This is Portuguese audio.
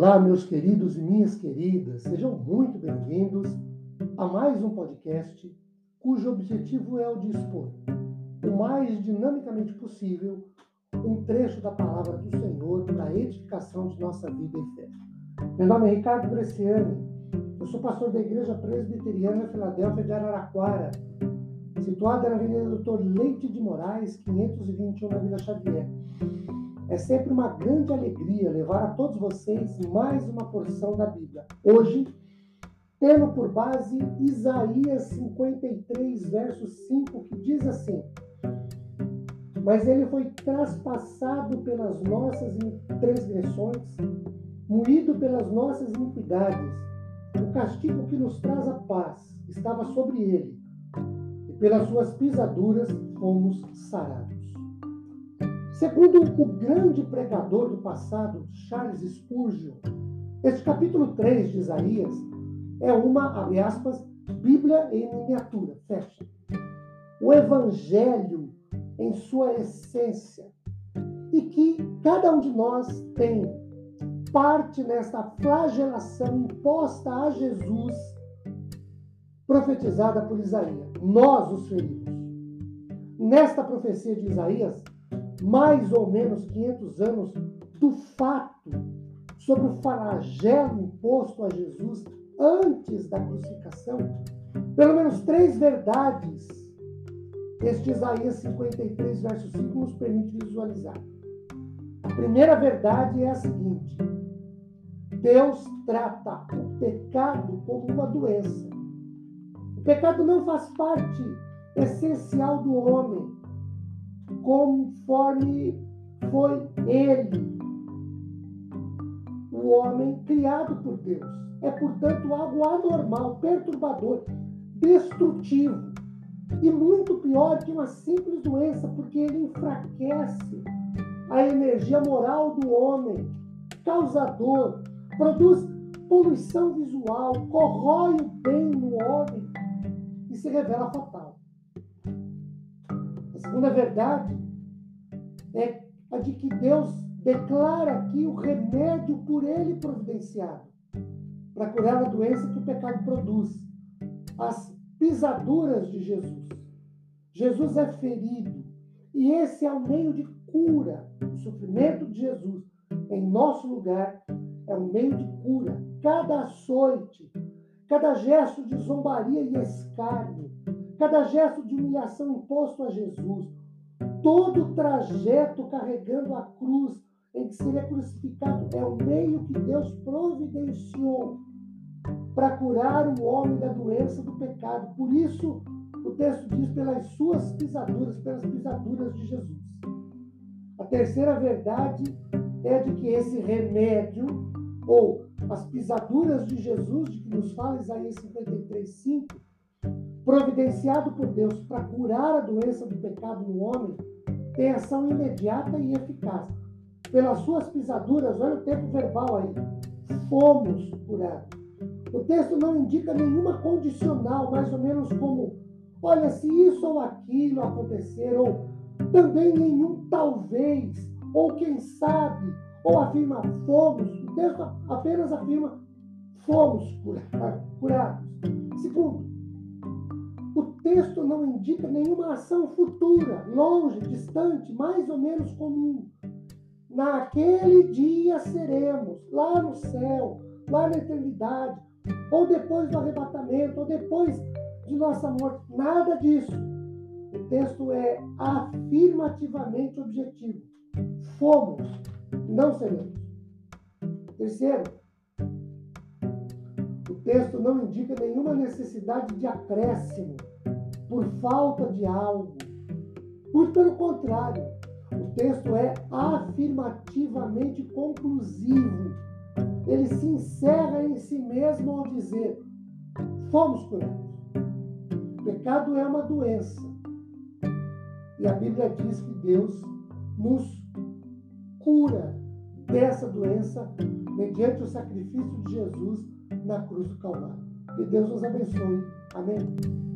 Olá, meus queridos e minhas queridas, sejam muito bem-vindos a mais um podcast cujo objetivo é o de expor, o mais dinamicamente possível, um trecho da palavra do Senhor para a edificação de nossa vida e fé. Meu nome é Ricardo Bresciani, eu sou pastor da Igreja Presbiteriana Filadélfia de Araraquara, situada na Avenida Doutor Leite de Moraes, 521 na Vila Xavier. É sempre uma grande alegria levar a todos vocês mais uma porção da Bíblia. Hoje, tendo por base Isaías 53, verso 5, que diz assim: Mas ele foi traspassado pelas nossas transgressões, moído pelas nossas iniquidades. O castigo que nos traz a paz estava sobre ele, e pelas suas pisaduras fomos sarados. Segundo o grande pregador do passado, Charles Spurgeon, este capítulo 3 de Isaías é uma, abre aspas, Bíblia em miniatura, fecha. O Evangelho em sua essência. E que cada um de nós tem parte nesta flagelação imposta a Jesus, profetizada por Isaías. Nós, os feridos. Nesta profecia de Isaías, mais ou menos 500 anos do fato sobre o flagelo imposto a Jesus antes da crucificação, pelo menos três verdades este Isaías 53, verso 5 nos permite visualizar. A primeira verdade é a seguinte: Deus trata o pecado como uma doença. O pecado não faz parte essencial do homem, conforme foi ele, o homem criado por Deus. É, portanto, algo anormal, perturbador, destrutivo e muito pior que uma simples doença, porque ele enfraquece a energia moral do homem, causador, produz poluição visual, corrói o bem no homem e se revela fatal. A segunda verdade é a de que Deus declara aqui o remédio por ele providenciado para curar a doença que o pecado produz. As pisaduras de Jesus. Jesus é ferido e esse é o meio de cura. O sofrimento de Jesus em nosso lugar é um meio de cura. Cada açoite, cada gesto de zombaria e escárnio, cada gesto de humilhação imposto a Jesus, todo trajeto carregando a cruz em que seria crucificado é o meio que Deus providenciou para curar o homem da doença do pecado. Por isso, o texto diz pelas suas pisaduras, pelas pisaduras de Jesus. A terceira verdade é de que esse remédio, ou as pisaduras de Jesus, de que nos fala Isaías 53, 5, providenciado por Deus para curar a doença do pecado no homem, tem ação imediata e eficaz. Pelas suas pisaduras, olha o tempo verbal aí, fomos curados. O texto não indica nenhuma condicional, mais ou menos como, olha, se isso ou aquilo acontecer, ou também nenhum talvez, ou quem sabe, ou afirma fomos. O texto apenas afirma fomos curados. Segundo, texto não indica nenhuma ação futura, longe, distante, mais ou menos comum. Naquele dia seremos, lá no céu, lá na eternidade, ou depois do arrebatamento, ou depois de nossa morte. Nada disso. O texto é afirmativamente objetivo. Fomos, não seremos. Terceiro, o texto não indica nenhuma necessidade de acréscimo por falta de algo. Muito pelo contrário, o texto é afirmativamente conclusivo. Ele se encerra em si mesmo ao dizer: fomos curados. O pecado é uma doença. E a Bíblia diz que Deus nos cura dessa doença mediante o sacrifício de Jesus na cruz do Calvário. Que Deus nos abençoe. Amém.